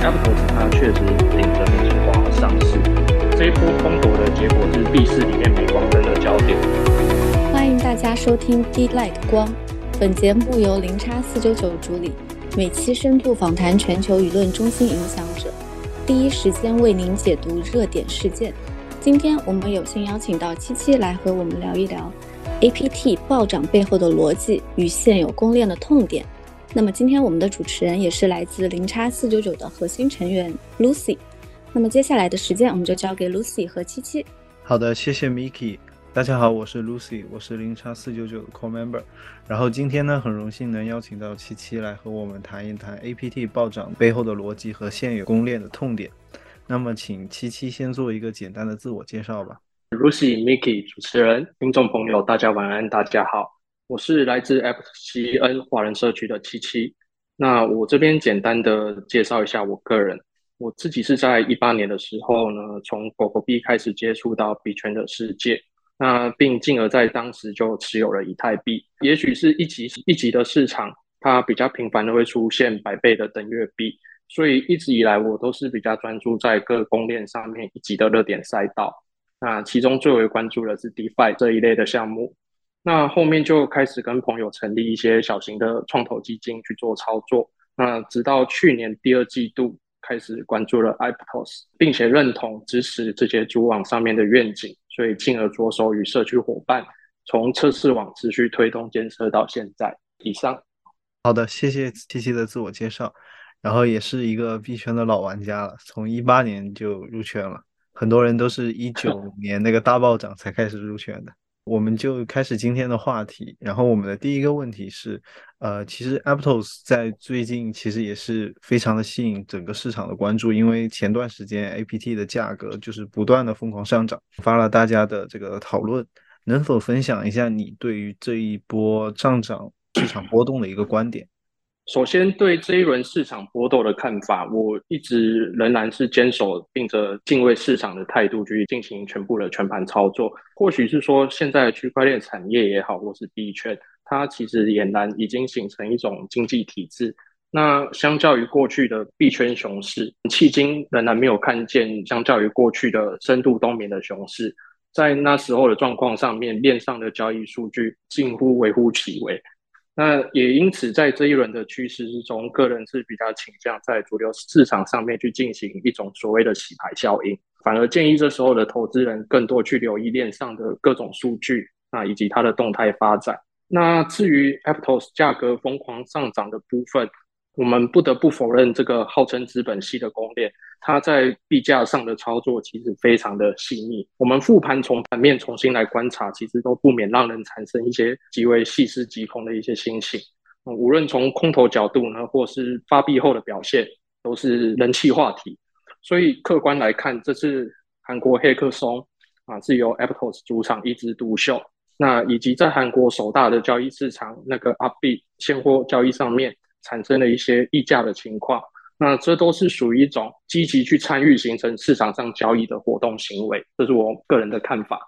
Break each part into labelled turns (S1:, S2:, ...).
S1: Aptos 它确实领着美术光上市，这一波风头的结果是 B 市里面镁光灯的焦点。
S2: 欢迎大家收听 D Light 光，本节目由零叉四九九主理，每期深度访谈全球舆论中心影响者，第一时间为您解读热点事件。今天我们有幸邀请到七七来和我们聊一聊 APT 暴涨背后的逻辑与现有公链的痛点。那么今天我们的主持人也是来自零叉四九九的核心成员 Lucy。那么接下来的时间我们就交给 Lucy 和七七。
S3: 好的，谢谢 Miki。大家好，我是 Lucy，我是零叉四九九的 Core Member。然后今天呢，很荣幸能邀请到七七来和我们谈一谈 APT 暴涨背后的逻辑和现有公链的痛点。那么，请七七先做一个简单的自我介绍吧。
S1: Lucy、Mickey，主持人、听众朋友，大家晚安，大家好，我是来自 FCN 华人社区的七七。那我这边简单的介绍一下我个人，我自己是在一八年的时候呢，从狗狗币开始接触到币圈的世界，那并进而在当时就持有了以太币。也许是一级一级的市场，它比较频繁的会出现百倍的等月币。所以一直以来，我都是比较专注在各公链上面以及的热点赛道。那其中最为关注的是 DeFi 这一类的项目。那后面就开始跟朋友成立一些小型的创投基金去做操作。那直到去年第二季度开始关注了 Iptos，并且认同支持这些主网上面的愿景，所以进而着手与社区伙伴从测试网持续推动建设到现在。以上。
S3: 好的，谢谢七七的自我介绍。然后也是一个币圈的老玩家了，从一八年就入圈了。很多人都是一九 年那个大暴涨才开始入圈的。我们就开始今天的话题。然后我们的第一个问题是，呃，其实 Aptos 在最近其实也是非常的吸引整个市场的关注，因为前段时间 APT 的价格就是不断的疯狂上涨，发了大家的这个讨论。能否分享一下你对于这一波上涨市场波动的一个观点？
S1: 首先，对这一轮市场波动的看法，我一直仍然是坚守并着敬畏市场的态度去进行全部的全盘操作。或许是说，现在区块链产业也好，或是币圈，它其实俨然已经形成一种经济体制。那相较于过去的币圈熊市，迄今仍然没有看见相较于过去的深度冬眠的熊市，在那时候的状况上面，链上的交易数据近乎微乎其微。那也因此，在这一轮的趋势之中，个人是比较倾向在主流市场上面去进行一种所谓的洗牌效应，反而建议这时候的投资人更多去留意链上的各种数据啊，以及它的动态发展。那至于 Aptos 价格疯狂上涨的部分，我们不得不否认，这个号称资本系的公链，它在币价上的操作其实非常的细腻。我们复盘从盘面重新来观察，其实都不免让人产生一些极为细思极恐的一些心情。无论从空头角度呢，或是发币后的表现，都是人气话题。所以客观来看，这次韩国黑客松啊，是由 Aptos 主场一枝独秀。那以及在韩国首大的交易市场那个阿币现货交易上面。产生了一些溢价的情况，那这都是属于一种积极去参与形成市场上交易的活动行为，这是我个人的看法。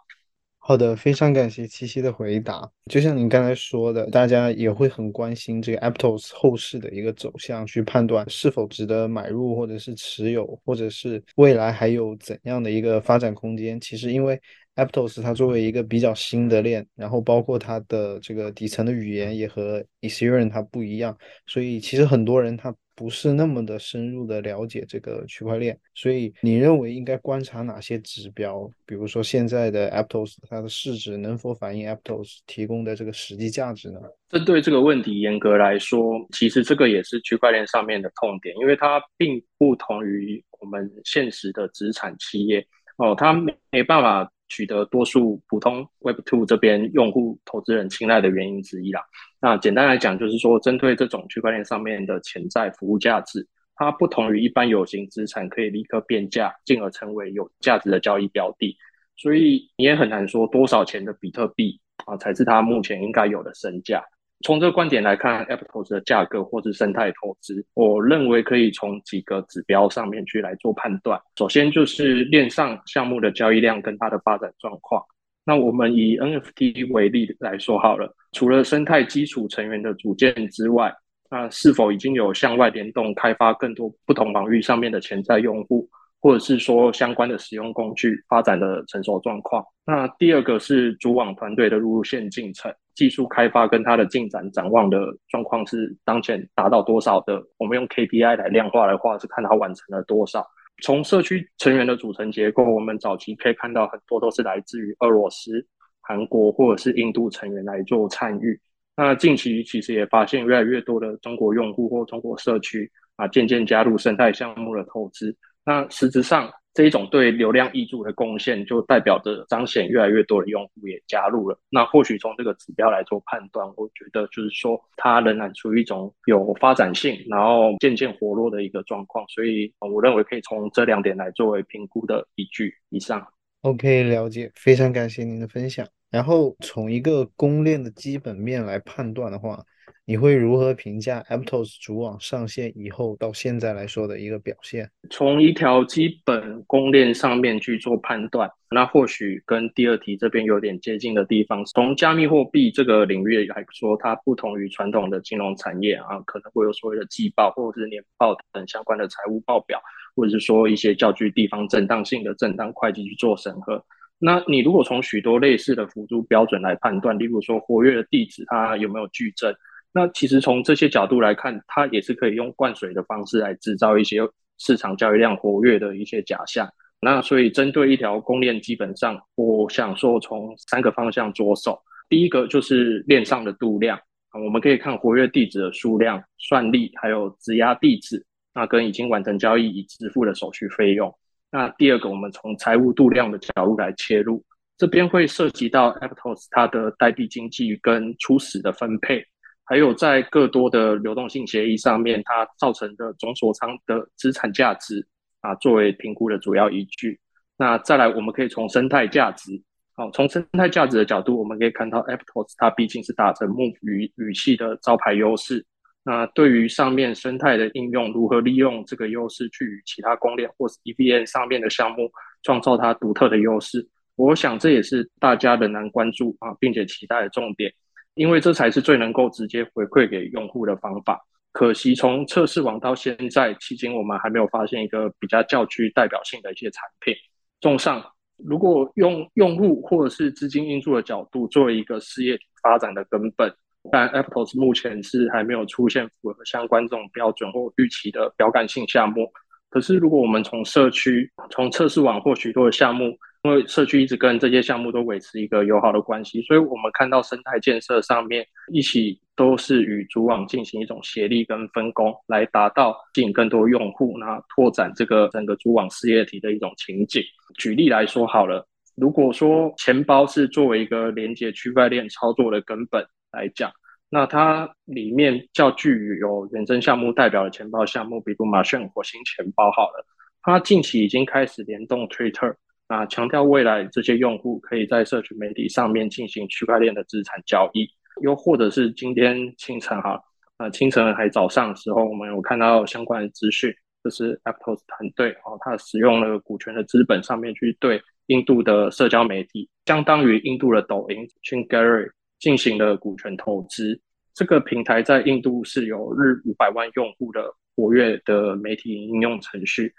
S3: 好的，非常感谢七七的回答。就像您刚才说的，大家也会很关心这个 Aptos 后市的一个走向，去判断是否值得买入，或者是持有，或者是未来还有怎样的一个发展空间。其实因为 Aptos 它作为一个比较新的链，然后包括它的这个底层的语言也和 Ethereum 它不一样，所以其实很多人他不是那么的深入的了解这个区块链。所以你认为应该观察哪些指标？比如说现在的 Aptos 它的市值能否反映 Aptos 提供的这个实际价值呢？
S1: 针对这个问题，严格来说，其实这个也是区块链上面的痛点，因为它并不同于我们现实的资产企业哦，它没没办法。取得多数普通 Web Two 这边用户投资人青睐的原因之一啦。那简单来讲，就是说针对这种区块链上面的潜在服务价值，它不同于一般有形资产可以立刻变价，进而成为有价值的交易标的。所以你也很难说多少钱的比特币啊，才是它目前应该有的身价。从这个观点来看，Aptos 的价格或是生态投资，我认为可以从几个指标上面去来做判断。首先就是链上项目的交易量跟它的发展状况。那我们以 NFT 为例来说好了，除了生态基础成员的组建之外，那是否已经有向外联动开发更多不同网域上面的潜在用户，或者是说相关的使用工具发展的成熟状况？那第二个是主网团队的路线进程、技术开发跟它的进展展望的状况是当前达到多少的？我们用 KPI 来量化的话，是看它完成了多少。从社区成员的组成结构，我们早期可以看到很多都是来自于俄罗斯、韩国或者是印度成员来做参与。那近期其实也发现越来越多的中国用户或中国社区啊，渐渐加入生态项目的投资。那实质上这一种对流量益注的贡献，就代表着彰显越来越多的用户也加入了。那或许从这个指标来做判断，我觉得就是说它仍然处于一种有发展性，然后渐渐活络的一个状况。所以我认为可以从这两点来作为评估的依据。以上
S3: ，OK，了解，非常感谢您的分享。然后从一个公链的基本面来判断的话，你会如何评价 Aptos 主网上线以后到现在来说的一个表现？
S1: 从一条基本公链上面去做判断，那或许跟第二题这边有点接近的地方。从加密货币这个领域来说，它不同于传统的金融产业啊，可能会有所谓的季报或者是年报等相关的财务报表，或者是说一些较具地方震荡性的震荡会计去做审核。那你如果从许多类似的辅助标准来判断，例如说活跃的地址它有没有矩阵，那其实从这些角度来看，它也是可以用灌水的方式来制造一些市场交易量活跃的一些假象。那所以针对一条公链，基本上我想说从三个方向着手。第一个就是链上的度量，我们可以看活跃地址的数量、算力，还有质押地址，那跟已经完成交易已支付的手续费用。那第二个，我们从财务度量的角度来切入，这边会涉及到 Aptos 它的代币经济跟初始的分配，还有在更多的流动性协议上面它造成的总锁仓的资产价值啊，作为评估的主要依据。那再来，我们可以从生态价值，好，从生态价值的角度，我们可以看到 Aptos 它毕竟是打着木语语系的招牌优势。那对于上面生态的应用，如何利用这个优势去与其他公链或是 EVM 上面的项目创造它独特的优势？我想这也是大家仍然关注啊，并且期待的重点，因为这才是最能够直接回馈给用户的方法。可惜从测试网到现在期间，我们还没有发现一个比较较具代表性的一些产品。综上，如果用用户或者是资金因素的角度作为一个事业发展的根本。但 Aptos 目前是还没有出现符合相关这种标准或预期的标杆性项目。可是，如果我们从社区、从测试网或许多的项目，因为社区一直跟这些项目都维持一个友好的关系，所以我们看到生态建设上面一起都是与主网进行一种协力跟分工，来达到吸引更多用户，那拓展这个整个主网事业体的一种情景。举例来说好了，如果说钱包是作为一个连接区块链操作的根本。来讲，那它里面较具有原生项目代表的钱包项目，比如马逊火星钱包好了，它近期已经开始联动 Twitter，啊，强调未来这些用户可以在社群媒体上面进行区块链的资产交易，又或者是今天清晨哈，呃，清晨还早上的时候，我们有看到相关的资讯，就是 Aptos 团队哦，它使用了股权的资本上面去对印度的社交媒体，相当于印度的抖音 c h i n Gary。进行了股权投资，这个平台在印度是有日五百万用户的活跃的媒体应用程序。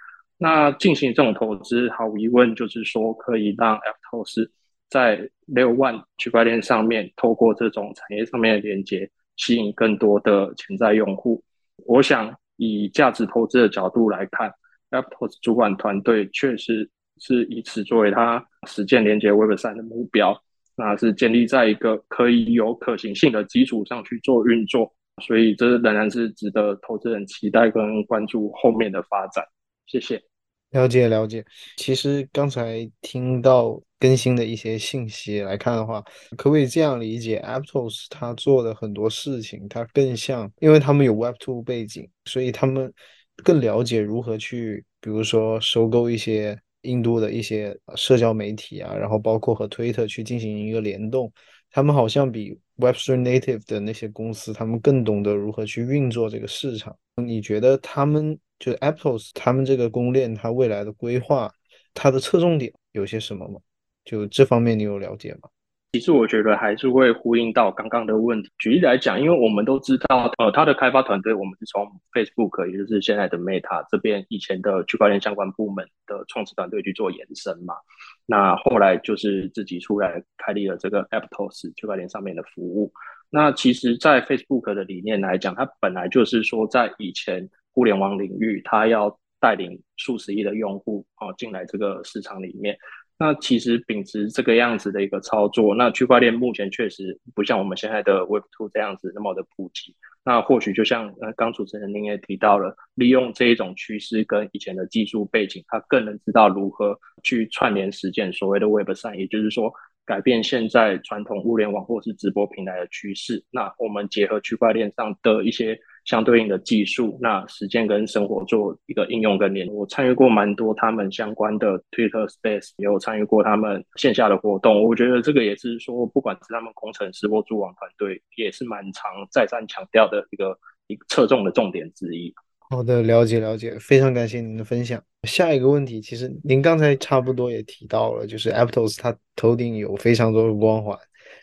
S1: 那进行这种投资，毫无疑问就是说可以让 Aptos 在六万区块链上面，透过这种产业上面的连接，吸引更多的潜在用户。我想以价值投资的角度来看，Aptos 主管团队确实是以此作为他实践连接 Web 三的目标。那是建立在一个可以有可行性的基础上去做运作，所以这仍然是值得投资人期待跟关注后面的发展。谢谢，
S3: 了解了解。其实刚才听到更新的一些信息来看的话，可不可以这样理解？Aptos 他做的很多事情，它更像，因为他们有 Web Two 背景，所以他们更了解如何去，比如说收购一些。印度的一些社交媒体啊，然后包括和推特去进行一个联动，他们好像比 Web3 Native 的那些公司，他们更懂得如何去运作这个市场。你觉得他们就 Aptos 他们这个公链，它未来的规划，它的侧重点有些什么吗？就这方面你有了解吗？
S1: 其实我觉得还是会呼应到刚刚的问题。举例来讲，因为我们都知道，呃，它的开发团队我们是从 Facebook，也就是现在的 Meta 这边以前的区块链相关部门的创始团队去做延伸嘛。那后来就是自己出来开立了这个 Aptos 区块链上面的服务。那其实，在 Facebook 的理念来讲，它本来就是说，在以前互联网领域，它要带领数十亿的用户啊进来这个市场里面。那其实秉持这个样子的一个操作，那区块链目前确实不像我们现在的 Web Two 这样子那么的普及。那或许就像呃刚主持人您也提到了，利用这一种趋势跟以前的技术背景，他更能知道如何去串联实践所谓的 Web 三，也就是说。改变现在传统物联网或是直播平台的趋势，那我们结合区块链上的一些相对应的技术，那实践跟生活做一个应用跟联。我参与过蛮多他们相关的 Twitter Space，也有参与过他们线下的活动。我觉得这个也是说，不管是他们工程师或主网团队，也是蛮常再三强调的一个一个侧重的重点之一。
S3: 好的，了解了解，非常感谢您的分享。下一个问题，其实您刚才差不多也提到了，就是 Aptos 它头顶有非常多的光环，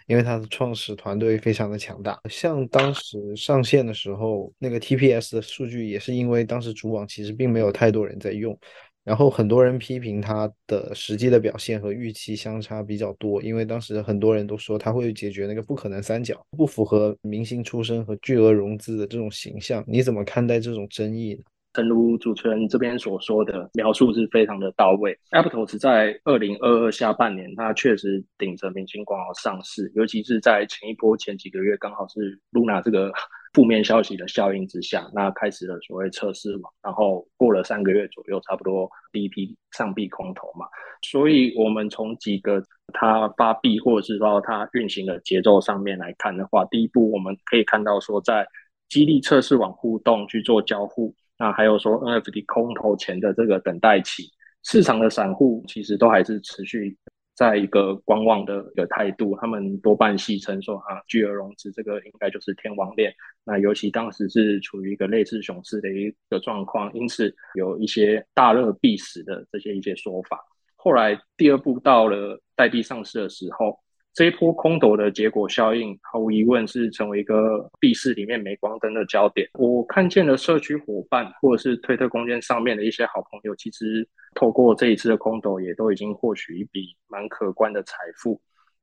S3: 因为它的创始团队非常的强大。像当时上线的时候，那个 TPS 的数据也是因为当时主网其实并没有太多人在用。然后很多人批评它的实际的表现和预期相差比较多，因为当时很多人都说它会解决那个不可能三角，不符合明星出身和巨额融资的这种形象。你怎么看待这种争议呢？
S1: 正如主持人这边所说的描述是非常的到位。Aptos 在二零二二下半年，它确实顶着明星光上市，尤其是在前一波前几个月，刚好是 Luna 这个。负面消息的效应之下，那开始了所谓测试嘛，然后过了三个月左右，差不多第一批上币空投嘛，所以我们从几个它发币或者是说它运行的节奏上面来看的话，第一步我们可以看到说，在激励测试网互动去做交互，那还有说 NFT 空投前的这个等待期，市场的散户其实都还是持续。在一个观望的一个态度，他们多半戏称说啊，巨额融资这个应该就是天王链。那尤其当时是处于一个类似熊市的一个状况，因此有一些大热必死的这些一些说法。后来第二步到了代币上市的时候。这一波空头的结果效应，毫无疑问是成为一个币市里面镁光灯的焦点。我看见了社区伙伴或者是推特空间上面的一些好朋友，其实透过这一次的空头，也都已经获取一笔蛮可观的财富。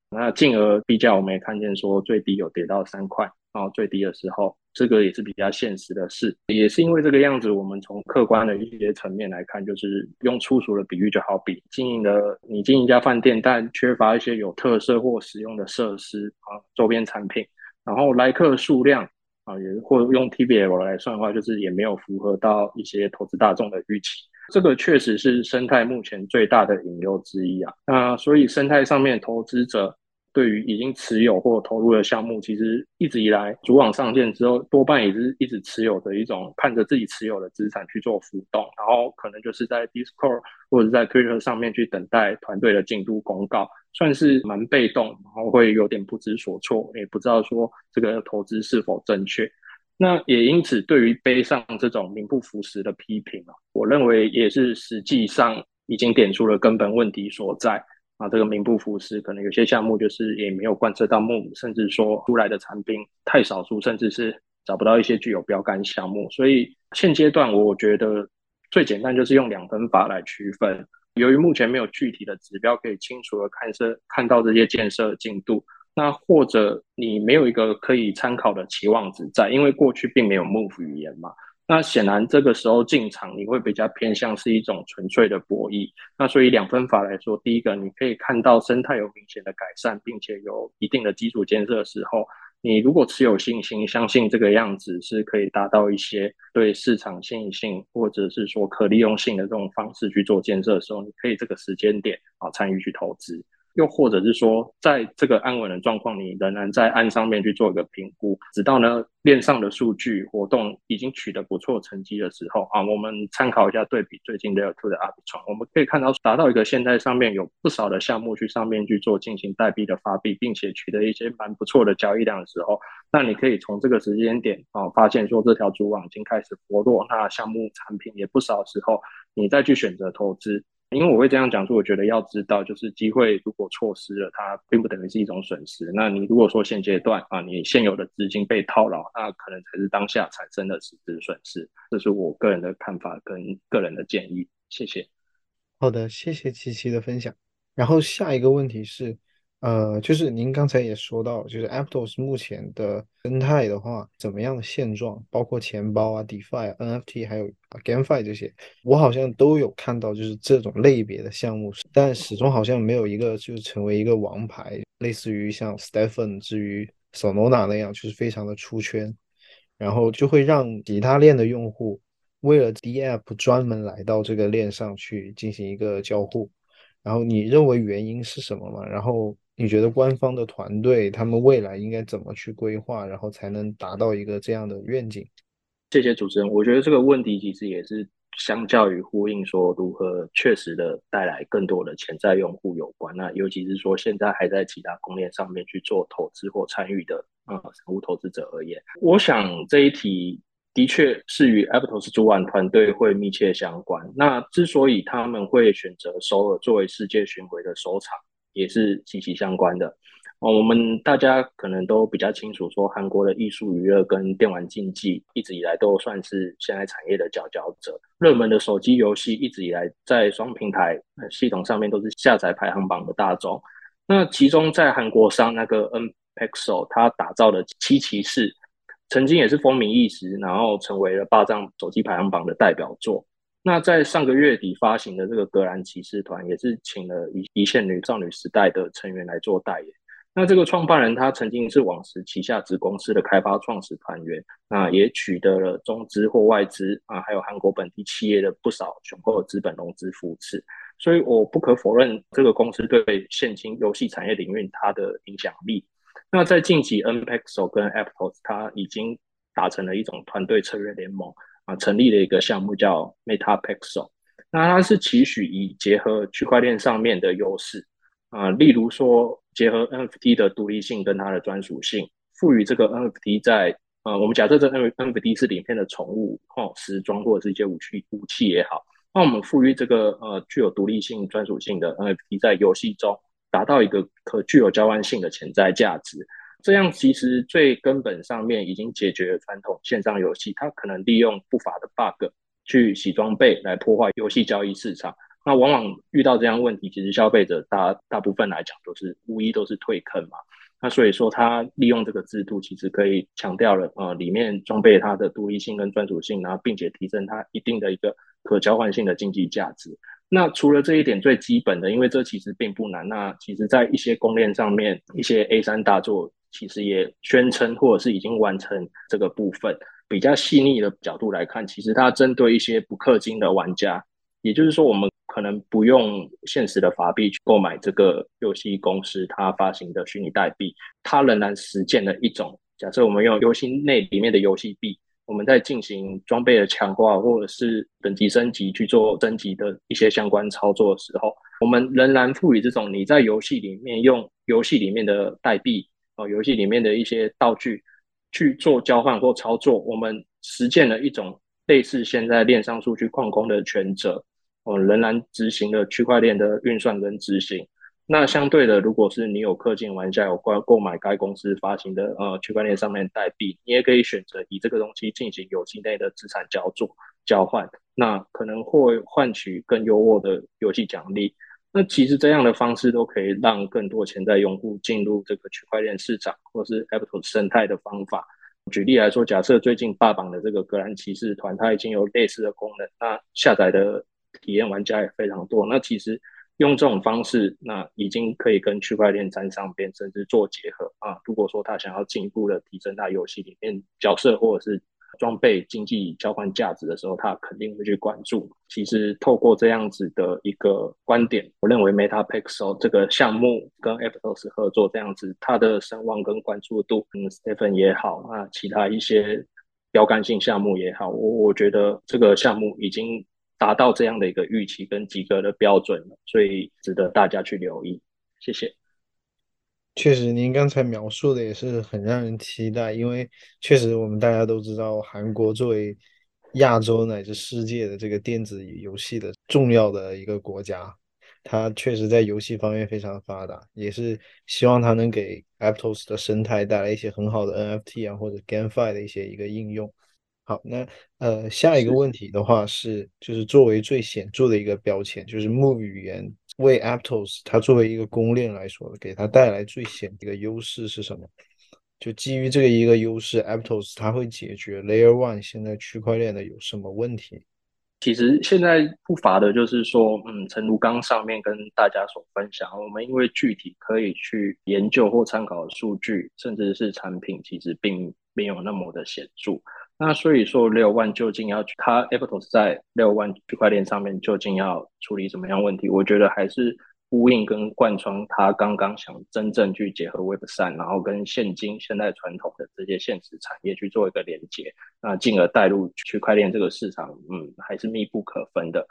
S1: 那进而币价，我们也看见说最低有跌到三块。然后，最低的时候，这个也是比较现实的事，也是因为这个样子，我们从客观的一些层面来看，就是用粗俗的比喻，就好比经营的你经营一家饭店，但缺乏一些有特色或实用的设施啊，周边产品，然后来客数量啊，也或用 TBL 来算的话，就是也没有符合到一些投资大众的预期，这个确实是生态目前最大的隐忧之一啊。那所以生态上面投资者。对于已经持有或投入的项目，其实一直以来主网上线之后，多半也是一直持有的一种，看着自己持有的资产去做浮动，然后可能就是在 Discord 或者在 Twitter 上面去等待团队的进度公告，算是蛮被动，然后会有点不知所措，也不知道说这个投资是否正确。那也因此，对于背上这种名不符实的批评啊，我认为也是实际上已经点出了根本问题所在。啊，这个名不符实，可能有些项目就是也没有贯彻到目，甚至说出来的产品太少数，甚至是找不到一些具有标杆项目。所以现阶段，我觉得最简单就是用两分法来区分。由于目前没有具体的指标可以清楚的看设看到这些建设进度，那或者你没有一个可以参考的期望值在，因为过去并没有 Move 语言嘛。那显然，这个时候进场你会比较偏向是一种纯粹的博弈。那所以两分法来说，第一个你可以看到生态有明显的改善，并且有一定的基础建设的时候，你如果持有信心，相信这个样子是可以达到一些对市场信性或者是说可利用性的这种方式去做建设的时候，你可以这个时间点啊参与去投资。又或者是说，在这个安稳的状况，你仍然在岸上面去做一个评估，直到呢链上的数据活动已经取得不错成绩的时候啊，我们参考一下对比最近 Layer Two 的 Up 创，我们可以看到达到一个现在上面有不少的项目去上面去做进行代币的发币，并且取得一些蛮不错的交易量的时候，那你可以从这个时间点啊发现说这条主网已经开始活络，那项目产品也不少时候，你再去选择投资。因为我会这样讲说，我觉得要知道，就是机会如果错失了，它并不等于是一种损失。那你如果说现阶段啊，你现有的资金被套牢，那可能才是当下产生的实质损失。这是我个人的看法跟个人的建议。谢谢。
S3: 好的，谢谢七七的分享。然后下一个问题是。呃，就是您刚才也说到，就是 Aptos 目前的生态的话，怎么样的现状，包括钱包啊、DeFi、NFT 还有 GameFi 这些，我好像都有看到，就是这种类别的项目，但始终好像没有一个就是成为一个王牌，类似于像 Stephen 至于 Sonona 那样，就是非常的出圈，然后就会让其他链的用户为了 DApp 专门来到这个链上去进行一个交互，然后你认为原因是什么吗？然后。你觉得官方的团队他们未来应该怎么去规划，然后才能达到一个这样的愿景？
S1: 谢谢主持人。我觉得这个问题其实也是相较于呼应说如何确实的带来更多的潜在用户有关。那尤其是说现在还在其他公链上面去做投资或参与的啊散户投资者而言，我想这一题的确是与 Aptos 主管团队会密切相关。那之所以他们会选择首尔作为世界巡回的首场。也是息息相关的哦。我们大家可能都比较清楚，说韩国的艺术娱乐跟电玩竞技一直以来都算是现在产业的佼佼者。热门的手机游戏一直以来在双平台系统上面都是下载排行榜的大众。那其中在韩国商那个 N Pixel，它打造的七骑士曾经也是风靡一时，然后成为了霸占手机排行榜的代表作。那在上个月底发行的这个格兰骑士团，也是请了一一线女少女时代的成员来做代言。那这个创办人他曾经是网石旗下子公司的开发创始团员，那也取得了中资或外资啊，还有韩国本地企业的不少雄厚的资本融资扶持。所以我不可否认这个公司对现今游戏产业领域它的影响力。那在近期 NPEXO 跟 Aptos 它已经达成了一种团队策略联盟。啊，成立了一个项目叫 Meta Pixel，那它是期许以结合区块链上面的优势啊，例如说结合 NFT 的独立性跟它的专属性，赋予这个 NFT 在呃，我们假设这 N NFT 是里面的宠物哦，时装或者是一些武器武器也好，那我们赋予这个呃具有独立性专属性的 NFT 在游戏中达到一个可具有交换性的潜在价值。这样其实最根本上面已经解决了传统线上游戏，它可能利用不法的 bug 去洗装备来破坏游戏交易市场。那往往遇到这样问题，其实消费者大大部分来讲都是无疑都是退坑嘛。那所以说，它利用这个制度，其实可以强调了呃里面装备它的独立性跟专属性，然后并且提升它一定的一个可交换性的经济价值。那除了这一点最基本的，因为这其实并不难。那其实在一些公链上面，一些 A 三大作。其实也宣称，或者是已经完成这个部分。比较细腻的角度来看，其实它针对一些不氪金的玩家，也就是说，我们可能不用现实的法币去购买这个游戏公司它发行的虚拟代币，它仍然实践了一种假设：我们用游戏内里面的游戏币，我们在进行装备的强化或者是等级升级去做升级的一些相关操作的时候，我们仍然赋予这种你在游戏里面用游戏里面的代币。哦，游戏里面的一些道具去做交换或操作，我们实践了一种类似现在链上数据矿工的权责，哦，仍然执行了区块链的运算跟执行。那相对的，如果是你有氪金玩家有关购买该公司发行的呃区块链上面代币，你也可以选择以这个东西进行游戏内的资产交做交换，那可能会换取更优渥的游戏奖励。那其实这样的方式都可以让更多潜在用户进入这个区块链市场，或是 Aptos 生态的方法。举例来说，假设最近霸榜的这个格兰骑士团，它已经有类似的功能，那下载的体验玩家也非常多。那其实用这种方式，那已经可以跟区块链沾上边，甚至做结合啊。如果说他想要进一步的提升他游戏里面角色，或者是装备经济交换价值的时候，他肯定会去关注。其实透过这样子的一个观点，我认为 Meta Pixel 这个项目跟 Aptos 合作这样子，它的声望跟关注度，嗯，Stephen 也好啊，其他一些标杆性项目也好，我我觉得这个项目已经达到这样的一个预期跟及格的标准了，所以值得大家去留意。谢谢。
S3: 确实，您刚才描述的也是很让人期待，因为确实我们大家都知道，韩国作为亚洲乃至世界的这个电子游戏的重要的一个国家。它确实在游戏方面非常发达，也是希望它能给 Aptos 的生态带来一些很好的 NFT 啊或者 GameFi 的一些一个应用。好，那呃下一个问题的话是，就是作为最显著的一个标签，就是 Move 语言为 Aptos 它作为一个公链来说，给它带来最显的一个优势是什么？就基于这个一个优势，Aptos 它会解决 Layer One 现在区块链的有什么问题？
S1: 其实现在不乏的就是说，嗯，陈如刚上面跟大家所分享，我们因为具体可以去研究或参考的数据，甚至是产品，其实并没有那么的显著。那所以说，六万究竟要去它 Aptos 在六万区块链上面究竟要处理什么样问题？我觉得还是。呼应跟贯穿，他刚刚想真正去结合 Web 三，然后跟现今现代传统的这些现实产业去做一个连接，那进而带入区块链这个市场，嗯，还是密不可分的。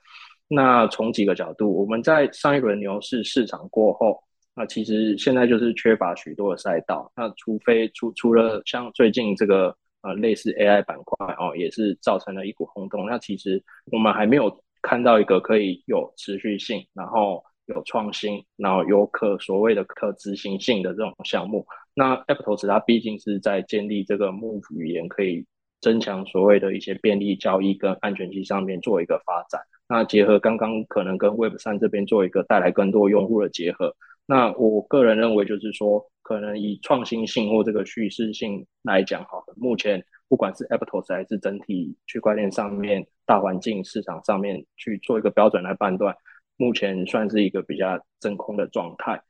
S1: 那从几个角度，我们在上一轮牛市市场过后，那其实现在就是缺乏许多的赛道。那除非除除了像最近这个呃类似 AI 板块哦，也是造成了一股轰动。那其实我们还没有看到一个可以有持续性，然后。有创新，然后有可所谓的可执行性的这种项目。那 Aptos 它毕竟是在建立这个 Move 语言，可以增强所谓的一些便利交易跟安全性上面做一个发展。那结合刚刚可能跟 Web 三这边做一个带来更多用户的结合。那我个人认为就是说，可能以创新性或这个叙事性来讲，好的，目前不管是 Aptos 还是整体区块链上面大环境市场上面去做一个标准来判断。目前算是一个比较真空的状态，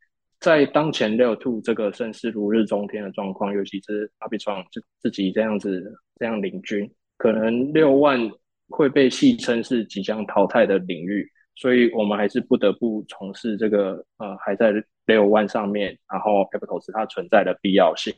S1: 在当前六 two 这个盛世如日中天的状况，尤其是阿比创自自己这样子这样领军，可能六万会被戏称是即将淘汰的领域，所以我们还是不得不从事这个呃还在六万上面，然后 capital 是它存在的必要性。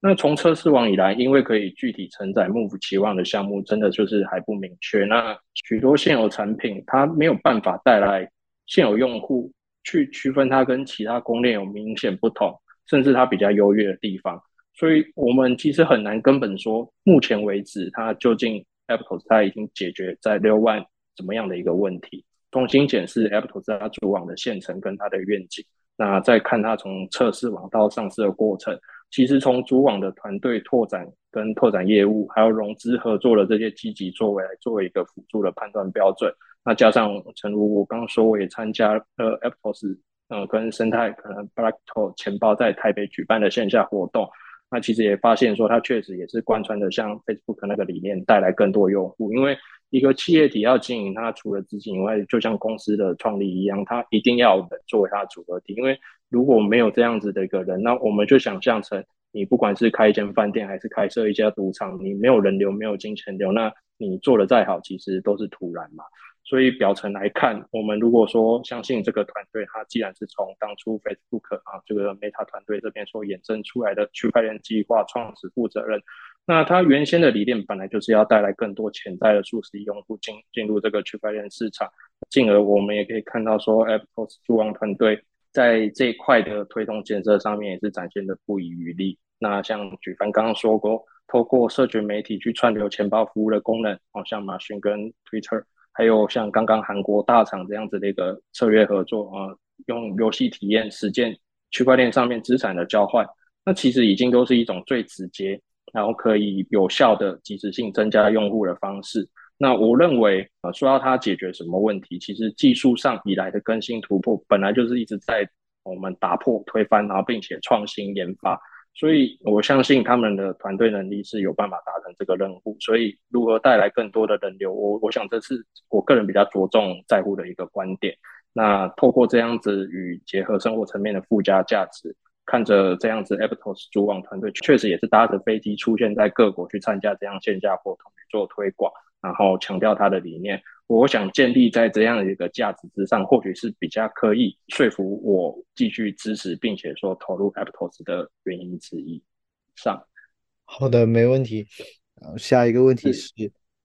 S1: 那从测试网以来，因为可以具体承载 Move 期望的项目，真的就是还不明确。那许多现有产品，它没有办法带来。现有用户去区分它跟其他公链有明显不同，甚至它比较优越的地方，所以我们其实很难根本说，目前为止它究竟 Aptos 它已经解决在六万怎么样的一个问题。重新检视 Aptos 它主网的线程跟它的愿景，那再看它从测试网到上市的过程，其实从主网的团队拓展跟拓展业务，还有融资合作的这些积极作为，来作为一个辅助的判断标准。那加上，诚如我刚刚说，我也参加呃 APPLES 呃跟生态可能 Blackto 钱包在台北举办的线下活动，那其实也发现说，它确实也是贯穿的像 Facebook 那个理念，带来更多用户。因为一个企业体要经营，它除了资金以外，就像公司的创立一样，它一定要人作为它的组合体。因为如果没有这样子的一个人，那我们就想象成，你不管是开一间饭店，还是开设一家赌场，你没有人流，没有金钱流，那你做的再好，其实都是徒然嘛。所以表层来看，我们如果说相信这个团队，它既然是从当初 Facebook 啊这个 Meta 团队这边所衍生出来的区块链计划创始负责人，那他原先的理念本来就是要带来更多潜在的数十亿用户进进入这个区块链市场，进而我们也可以看到说，Aptos 主网团队在这一块的推动建设上面也是展现的不遗余力。那像举凡刚刚说过，透过社群媒体去串流钱包服务的功能，哦，像马逊跟 Twitter。还有像刚刚韩国大厂这样子的一个策略合作啊，用游戏体验实践区块链上面资产的交换，那其实已经都是一种最直接，然后可以有效的及时性增加用户的方式。那我认为啊，说到它解决什么问题，其实技术上以来的更新突破，本来就是一直在我们打破推翻，然后并且创新研发。所以，我相信他们的团队能力是有办法达成这个任务。所以，如何带来更多的人流，我我想这是我个人比较着重在乎的一个观点。那透过这样子与结合生活层面的附加价值，看着这样子，Aptos 主网团队确实也是搭着飞机出现在各国去参加这样线下活动去做推广。然后强调他的理念，我想建立在这样的一个价值之上，或许是比较可以说服我继续支持，并且说投入 Aptos 的原因之一。上，
S3: 好的，没问题。呃，下一个问题是，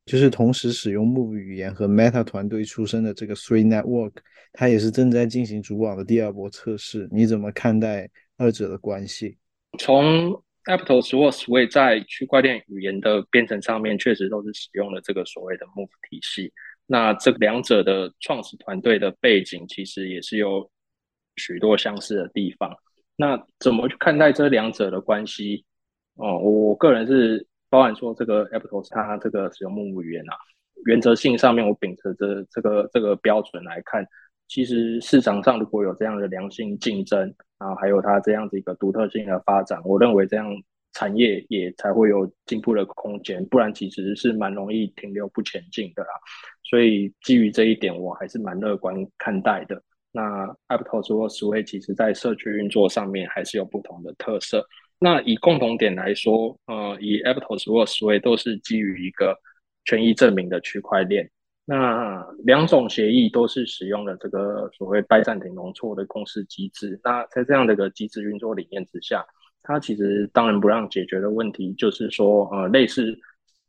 S3: 就是同时使用 Move 语言和 Meta 团队出身的这个 Three Network，它也是正在进行主网的第二波测试，你怎么看待二者的关系？
S1: 从 Aptos 或 Sway 在区块链语言的编程上面，确实都是使用了这个所谓的 Move 体系。那这两者的创始团队的背景，其实也是有许多相似的地方。那怎么去看待这两者的关系？哦，我个人是包含说，这个 Aptos 它这个使用 Move 语言啊，原则性上面，我秉持着这个这个标准来看。其实市场上如果有这样的良性竞争然后，还有它这样子一个独特性的发展，我认为这样产业也才会有进步的空间，不然其实是蛮容易停留不前进的啦。所以基于这一点，我还是蛮乐观看待的。那 Aptos 或 Sway 其实在社区运作上面还是有不同的特色。那以共同点来说，呃，以 Aptos 或 Sway 都是基于一个权益证明的区块链。那两种协议都是使用了这个所谓拜占庭容错的公式机制。那在这样的一个机制运作理念之下，它其实当仁不让解决的问题就是说，呃，类似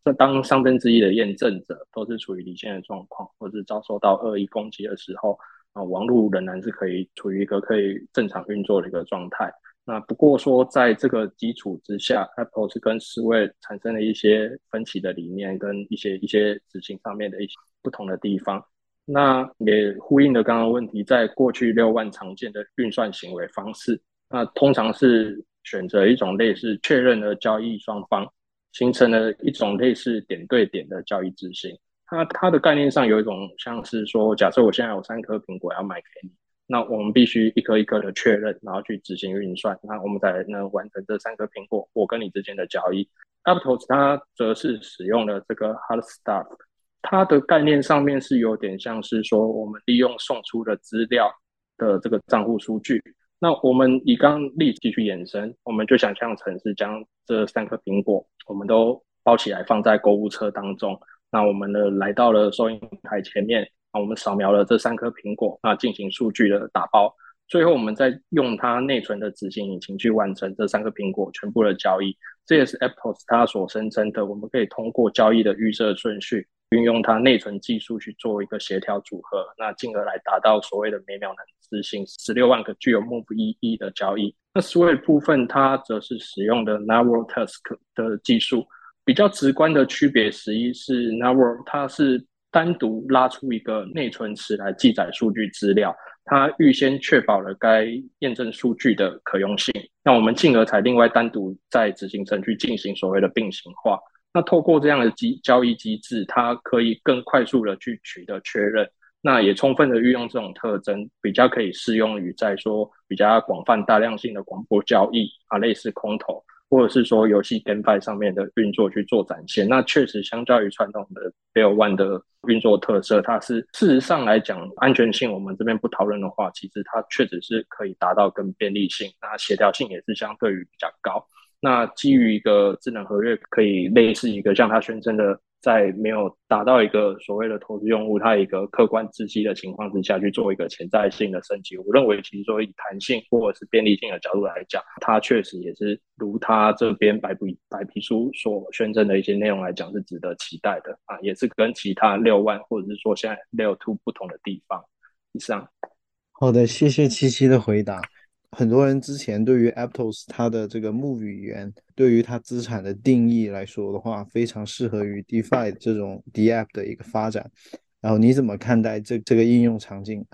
S1: 这当三分之一的验证者都是处于离线的状况，或是遭受到恶意攻击的时候，啊，网络仍然是可以处于一个可以正常运作的一个状态。那不过说，在这个基础之下，Apple 是跟思维产生了一些分歧的理念，跟一些一些执行上面的一些不同的地方。那也呼应了刚刚问题，在过去六万常见的运算行为方式，那通常是选择一种类似确认的交易双方，形成了一种类似点对点的交易执行。它它的概念上有一种像是说，假设我现在有三颗苹果要卖给你。那我们必须一颗一颗的确认，然后去执行运算，那我们才能完成这三颗苹果我跟你之间的交易。Aptos 它则是使用了这个 Hard Start，它的概念上面是有点像是说，我们利用送出的资料的这个账户数据。那我们以刚例子去延伸，我们就想象成是将这三颗苹果，我们都包起来放在购物车当中。那我们呢来到了收银台前面。我们扫描了这三颗苹果，那进行数据的打包，最后我们再用它内存的执行引擎去完成这三颗苹果全部的交易。这也是 Apple 它所声称的，我们可以通过交易的预设顺序，运用它内存技术去做一个协调组合，那进而来达到所谓的每秒能执行十六万个具有 Move 意义的交易。那 Sway 部分它则是使用的 Network Task 的技术，比较直观的区别，实际是 Network 它是。单独拉出一个内存池来记载数据资料，它预先确保了该验证数据的可用性。那我们进而才另外单独在执行程序进行所谓的并行化。那透过这样的机交易机制，它可以更快速的去取得确认。那也充分的运用这种特征，比较可以适用于在说比较广泛大量性的广播交易啊，类似空投。或者是说游戏 GameFi 上面的运作去做展现，那确实相较于传统的 l a One 的运作特色，它是事实上来讲安全性，我们这边不讨论的话，其实它确实是可以达到更便利性，那协调性也是相对于比较高。那基于一个智能合约，可以类似一个像他宣称的。在没有达到一个所谓的投资用户，他一个客观知悉的情况之下去做一个潜在性的升级，我认为其实说以弹性或者是便利性的角度来讲，它确实也是如他这边白皮白皮书所宣称的一些内容来讲是值得期待的啊，也是跟其他六万或者是说现在六 two 不同的地方。以上，
S3: 好的，谢谢七七的回答。很多人之前对于 Aptos 它的这个木语言，对于它资产的定义来说的话，非常适合于 DeFi 这种 DApp 的一个发展。然后你怎么看待这这个应用场景？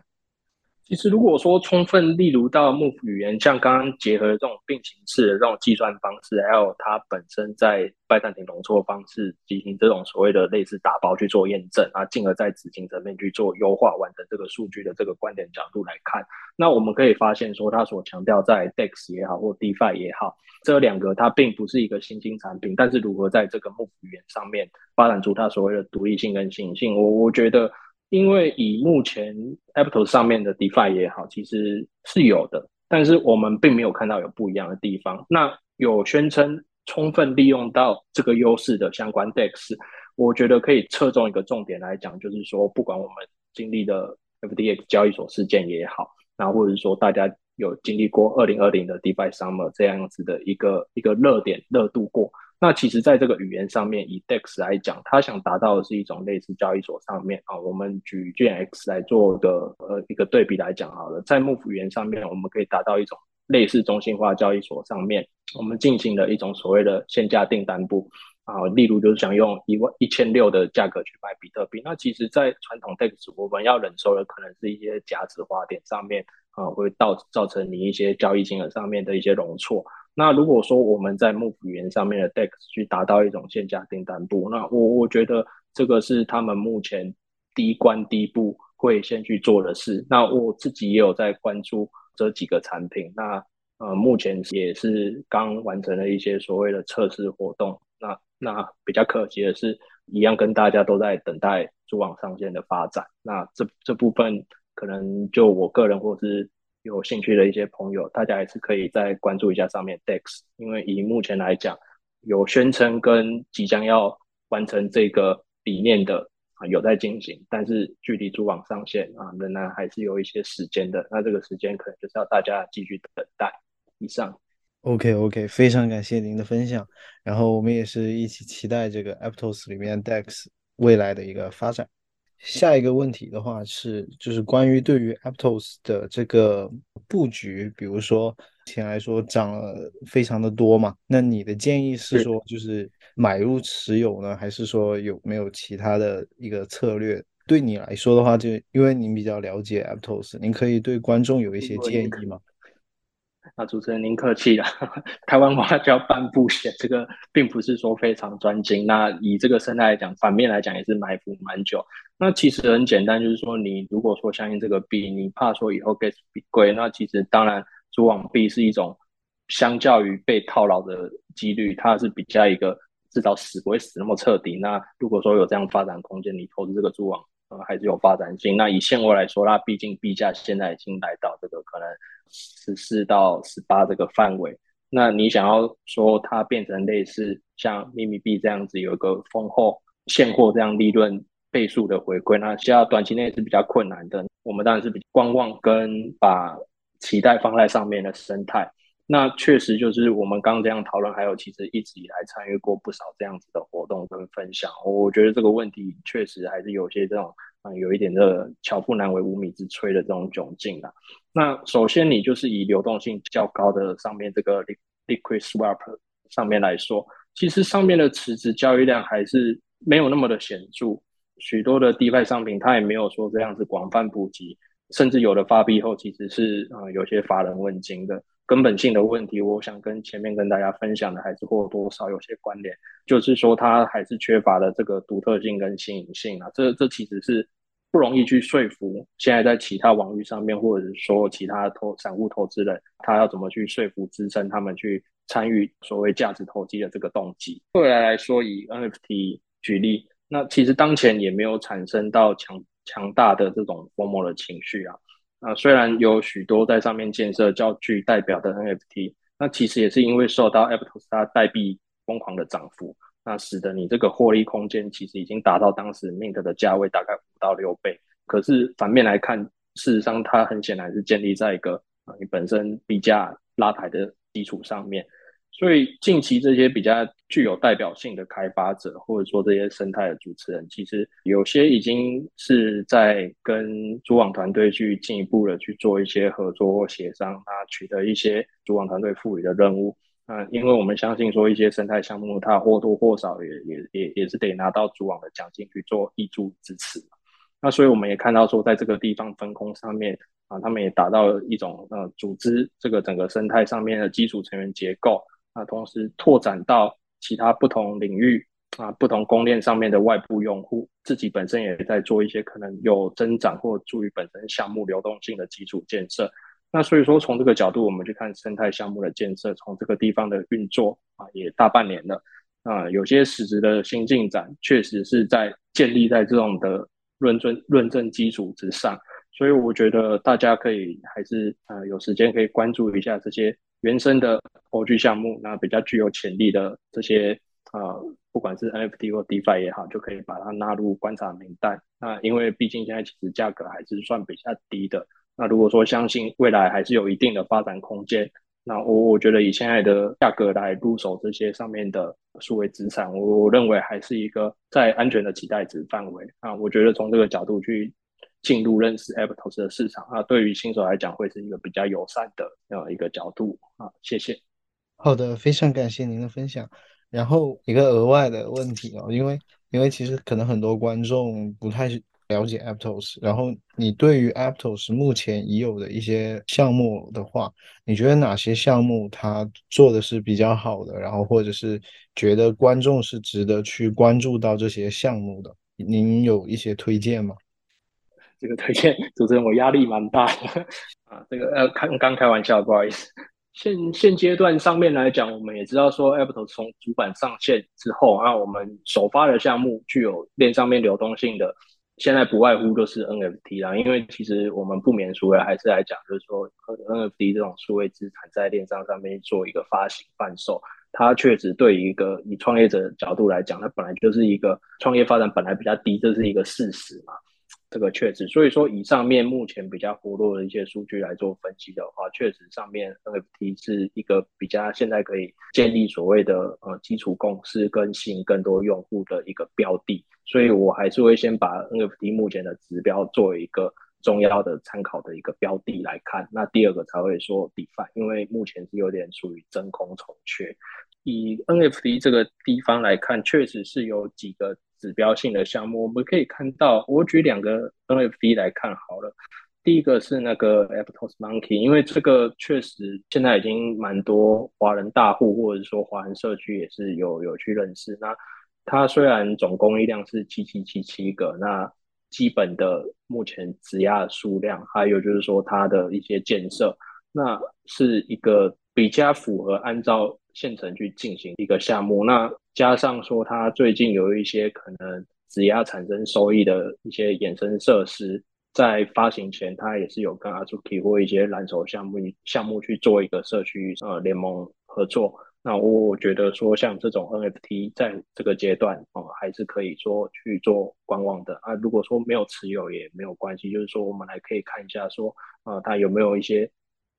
S1: 其实，如果说充分例如到 Move 语言，像刚刚结合这种并行式的这种计算方式，还有它本身在拜占庭容错方式进行这种所谓的类似打包去做验证啊，进而在执行层面去做优化，完成这个数据的这个观点角度来看，那我们可以发现说，它所强调在 DEX 也好，或 DeFi 也好，这两个它并不是一个新兴产品，但是如何在这个 Move 语言上面发展出它所谓的独立性跟新颖性，我我觉得。因为以目前 Aptos 上面的 DeFi 也好，其实是有的，但是我们并没有看到有不一样的地方。那有宣称充分利用到这个优势的相关 DEX，我觉得可以侧重一个重点来讲，就是说，不管我们经历的 FTX 交易所事件也好，那或者是说大家有经历过二零二零的 DeFi Summer 这样子的一个一个热点热度过。那其实，在这个语言上面，以 DEX 来讲，它想达到的是一种类似交易所上面啊。我们举 GX 来做的呃一个对比来讲好了，在 Move 语言上面，我们可以达到一种类似中心化交易所上面，我们进行了一种所谓的限价订单部啊，例如就是想用一万一千六的价格去买比特币，那其实，在传统 DEX 我们要忍受的可能是一些假指花点上面啊，会造造成你一些交易金额上面的一些容错。那如果说我们在木语言上面的 DEX 去达到一种限价订单部，那我我觉得这个是他们目前第一关第一步会先去做的事。那我自己也有在关注这几个产品，那呃目前也是刚完成了一些所谓的测试活动。那那比较可惜的是，一样跟大家都在等待主网上线的发展。那这这部分可能就我个人或是。有兴趣的一些朋友，大家还是可以再关注一下上面 DEX，因为以目前来讲，有宣称跟即将要完成这个理念的啊有在进行，但是距离主网上线啊仍然还是有一些时间的。那这个时间可能就是要大家继续等待。以上
S3: ，OK OK，非常感谢您的分享，然后我们也是一起期待这个 Aptos 里面 DEX 未来的一个发展。下一个问题的话是，就是关于对于 Aptos 的这个布局，比如说前来说涨了非常的多嘛，那你的建议是说就是买入持有呢，还是说有没有其他的一个策略？对你来说的话，就因为您比较了解 Aptos，您可以对观众有一些建议吗？
S1: 啊主持人您客气了，台湾话叫半步险，这个并不是说非常专精。那以这个生态来讲，反面来讲也是埋伏蛮久。那其实很简单，就是说你如果说相信这个币，你怕说以后 gas 贵，那其实当然主网币是一种相较于被套牢的几率，它是比较一个至少死不会死那么彻底。那如果说有这样发展空间，你投资这个主网。呃，还是有发展性。那以现货来说，那毕竟币价现在已经来到这个可能十四到十八这个范围。那你想要说它变成类似像秘密币这样子，有一个丰厚现货这样利润倍数的回归，那需要短期内是比较困难的。我们当然是比观望跟把期待放在上面的生态。那确实就是我们刚刚这样讨论，还有其实一直以来参与过不少这样子的活动跟分享。我觉得这个问题确实还是有些这种啊，有一点的巧妇难为无米之炊的这种窘境啊。那首先你就是以流动性较高的上面这个 liquid swap 上面来说，其实上面的池子交易量还是没有那么的显著。许多的 DeFi 商品它也没有说这样子广泛普及，甚至有的发币后其实是啊有些乏人问津的。根本性的问题，我想跟前面跟大家分享的还是或多或少有些关联，就是说它还是缺乏了这个独特性跟新颖性啊。这这其实是不容易去说服现在在其他网域上面，或者是说其他投散户投资人，他要怎么去说服支撑他们去参与所谓价值投机的这个动机。未来来说，以 NFT 举例，那其实当前也没有产生到强强大的这种疯魔的情绪啊。啊，虽然有许多在上面建设较具代表的 NFT，那其实也是因为受到 Aptos 它代币疯狂的涨幅，那使得你这个获利空间其实已经达到当时 Mint 的价位大概五到六倍。可是反面来看，事实上它很显然是建立在一个啊你本身币价拉抬的基础上面。所以近期这些比较具有代表性的开发者，或者说这些生态的主持人，其实有些已经是在跟主网团队去进一步的去做一些合作或协商，啊，取得一些主网团队赋予的任务。啊，因为我们相信说一些生态项目，它或多或少也也也也是得拿到主网的奖金去做挹注支持。那所以我们也看到说，在这个地方分工上面啊，他们也达到了一种呃组织这个整个生态上面的基础成员结构。啊，同时拓展到其他不同领域啊，不同公链上面的外部用户，自己本身也在做一些可能有增长或助于本身项目流动性的基础建设。那所以说，从这个角度，我们去看生态项目的建设，从这个地方的运作啊，也大半年了啊，有些实质的新进展，确实是在建立在这种的论证论证基础之上。所以我觉得大家可以还是呃有时间可以关注一下这些。原生的 OG 项目，那比较具有潜力的这些呃，不管是 NFT 或 DeFi 也好，就可以把它纳入观察名单。那因为毕竟现在其实价格还是算比较低的。那如果说相信未来还是有一定的发展空间，那我我觉得以现在的价格来入手这些上面的数位资产，我我认为还是一个在安全的期待值范围。啊，我觉得从这个角度去进入认识 Aptos 的市场啊，对于新手来讲会是一个比较友善的呃一个角度啊，谢谢。
S3: 好的，非常感谢您的分享。然后一个额外的问题哦，因为因为其实可能很多观众不太了解 Aptos，然后你对于 Aptos 目前已有的一些项目的话，你觉得哪些项目它做的是比较好的？然后或者是觉得观众是值得去关注到这些项目的？您有一些推荐吗？
S1: 这个推荐主持人我压力蛮大的啊，这个呃开刚开玩笑，不好意思。现现阶段上面来讲，我们也知道说，Apple 从主板上线之后，那我们首发的项目具有链上面流动性的，现在不外乎就是 NFT 啦。因为其实我们不免俗的还是来讲，就是说 NFT 这种数位资产在链上上面做一个发行贩售，它确实对一个以创业者角度来讲，它本来就是一个创业发展本来比较低，这是一个事实嘛。这个确实，所以说以上面目前比较活络的一些数据来做分析的话，确实上面 NFT 是一个比较现在可以建立所谓的呃基础共识跟吸引更多用户的一个标的，所以我还是会先把 NFT 目前的指标作为一个重要的参考的一个标的来看，那第二个才会说 DeFi，因为目前是有点属于真空重缺。以 NFT 这个地方来看，确实是有几个。指标性的项目，我们可以看到，我举两个 NFT 来看好了。第一个是那个 Aptos Monkey，因为这个确实现在已经蛮多华人大户或者说华人社区也是有有去认识。那它虽然总供应量是七七七七个，那基本的目前质押数量，还有就是说它的一些建设，那是一个比较符合按照现成去进行一个项目。那加上说，它最近有一些可能质押产生收益的一些衍生设施，在发行前，它也是有跟 Azuki 或一些蓝筹项目项目去做一个社区呃联盟合作。那我觉得说，像这种 NFT 在这个阶段哦，还是可以说去做观望的啊。如果说没有持有也没有关系，就是说我们来可以看一下说，呃，它有没有一些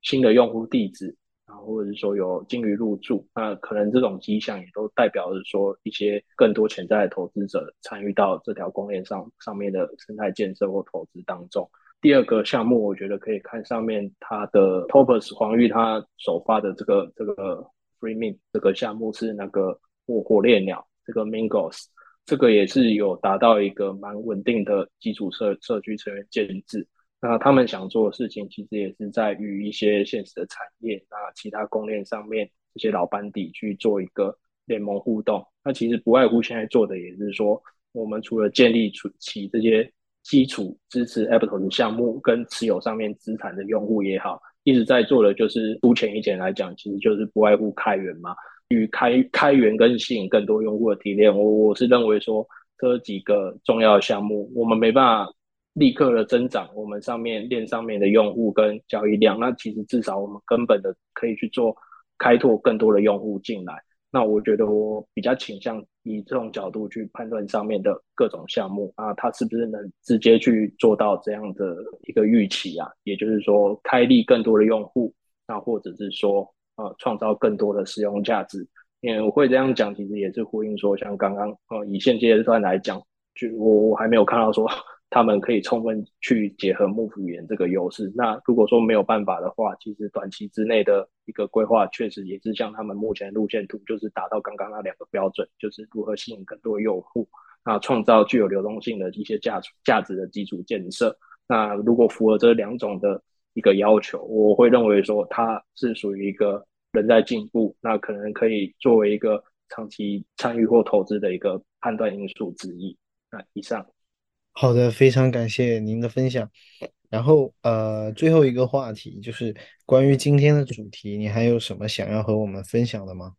S1: 新的用户地址。然后或者是说有金鱼入驻，那可能这种迹象也都代表着说一些更多潜在的投资者参与到这条公链上上面的生态建设或投资当中。第二个项目，我觉得可以看上面它的 Topus 黄玉它首发的这个这个 Free Min 这个项目是那个火火烈鸟这个 Mingos，这个也是有达到一个蛮稳定的基础社社区成员建制。那他们想做的事情，其实也是在与一些现实的产业，那其他供链上面这些老班底去做一个联盟互动。那其实不外乎现在做的，也是说，我们除了建立出起这些基础支持 Apple 的项目，跟持有上面资产的用户也好，一直在做的就是粗浅一点来讲，其实就是不外乎开源嘛，与开开源跟吸引更多用户的提炼。我我是认为说，这几个重要项目，我们没办法。立刻的增长，我们上面链上面的用户跟交易量，那其实至少我们根本的可以去做开拓更多的用户进来。那我觉得我比较倾向以这种角度去判断上面的各种项目啊，它是不是能直接去做到这样的一个预期啊？也就是说，开立更多的用户，那或者是说呃创造更多的使用价值。因为我会这样讲，其实也是呼应说，像刚刚呃以现阶段来讲，就我我还没有看到说。他们可以充分去结合幕府语言这个优势。那如果说没有办法的话，其实短期之内的一个规划，确实也是像他们目前路线图，就是达到刚刚那两个标准，就是如何吸引更多用户，啊，创造具有流动性的一些价价值的基础建设。那如果符合这两种的一个要求，我会认为说它是属于一个人在进步，那可能可以作为一个长期参与或投资的一个判断因素之一。那以上。
S3: 好的，非常感谢您的分享。然后，呃，最后一个话题就是关于今天的主题，你还有什么想要和我们分享的吗？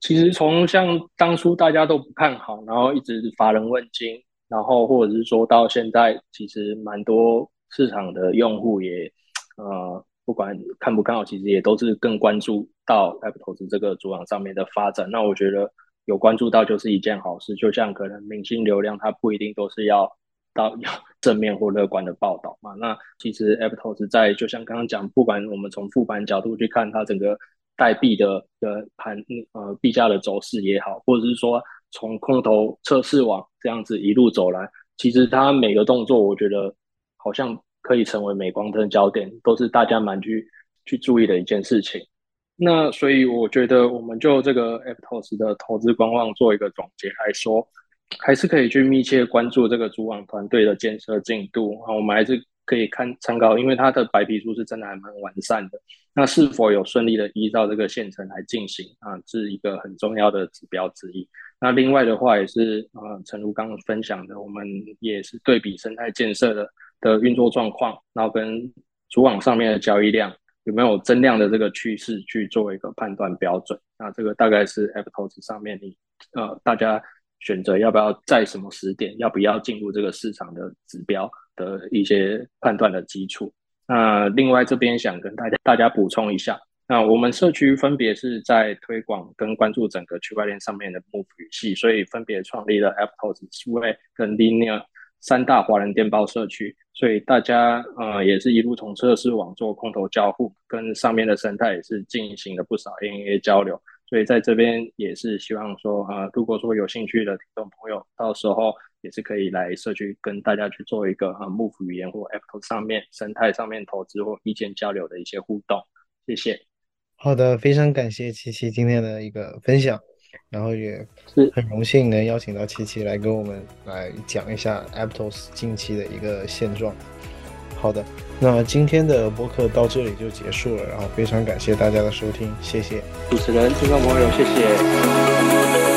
S1: 其实从像当初大家都不看好，然后一直乏人问津，然后或者是说到现在，其实蛮多市场的用户也，呃，不管看不看好，其实也都是更关注到 App 投资这个主网上面的发展。那我觉得有关注到就是一件好事，就像可能明星流量，它不一定都是要。到要正面或乐观的报道嘛？那其实 Aptos 在就像刚刚讲，不管我们从复盘角度去看它整个代币的的盘呃币价的走势也好，或者是说从空头测试网这样子一路走来，其实它每个动作我觉得好像可以成为镁光灯焦点，都是大家蛮去去注意的一件事情。那所以我觉得，我们就这个 Aptos 的投资观望做一个总结来说，还是可以去密切关注这个主网团队的建设进度啊。我们还是可以看参考，因为它的白皮书是真的还蛮完善的。那是否有顺利的依照这个线程来进行啊，是一个很重要的指标之一。那另外的话，也是啊，陈如刚刚分享的，我们也是对比生态建设的的运作状况，然后跟主网上面的交易量。有没有增量的这个趋势去做一个判断标准？那这个大概是 App 投资上面你呃大家选择要不要在什么时点要不要进入这个市场的指标的一些判断的基础。那另外这边想跟大家大家补充一下，那我们社区分别是在推广跟关注整个区块链上面的 Move 语系，所以分别创立了 App 投资、数位跟 Linear 三大华人电报社区。所以大家呃也是一路从测试网做空头交互，跟上面的生态也是进行了不少 NA 交流。所以在这边也是希望说啊，如果说有兴趣的听众朋友，到时候也是可以来社区跟大家去做一个啊 Move 语言或 Apple 上面生态上面投资或意见交流的一些互动。谢谢。
S3: 好的，非常感谢七七今天的一个分享。然后也是很荣幸能邀请到七七来跟我们来讲一下 Aptos 近期的一个现状。好的，那今天的播客到这里就结束了，然后非常感谢大家的收听，谢谢
S1: 主持人、听众朋友，谢谢。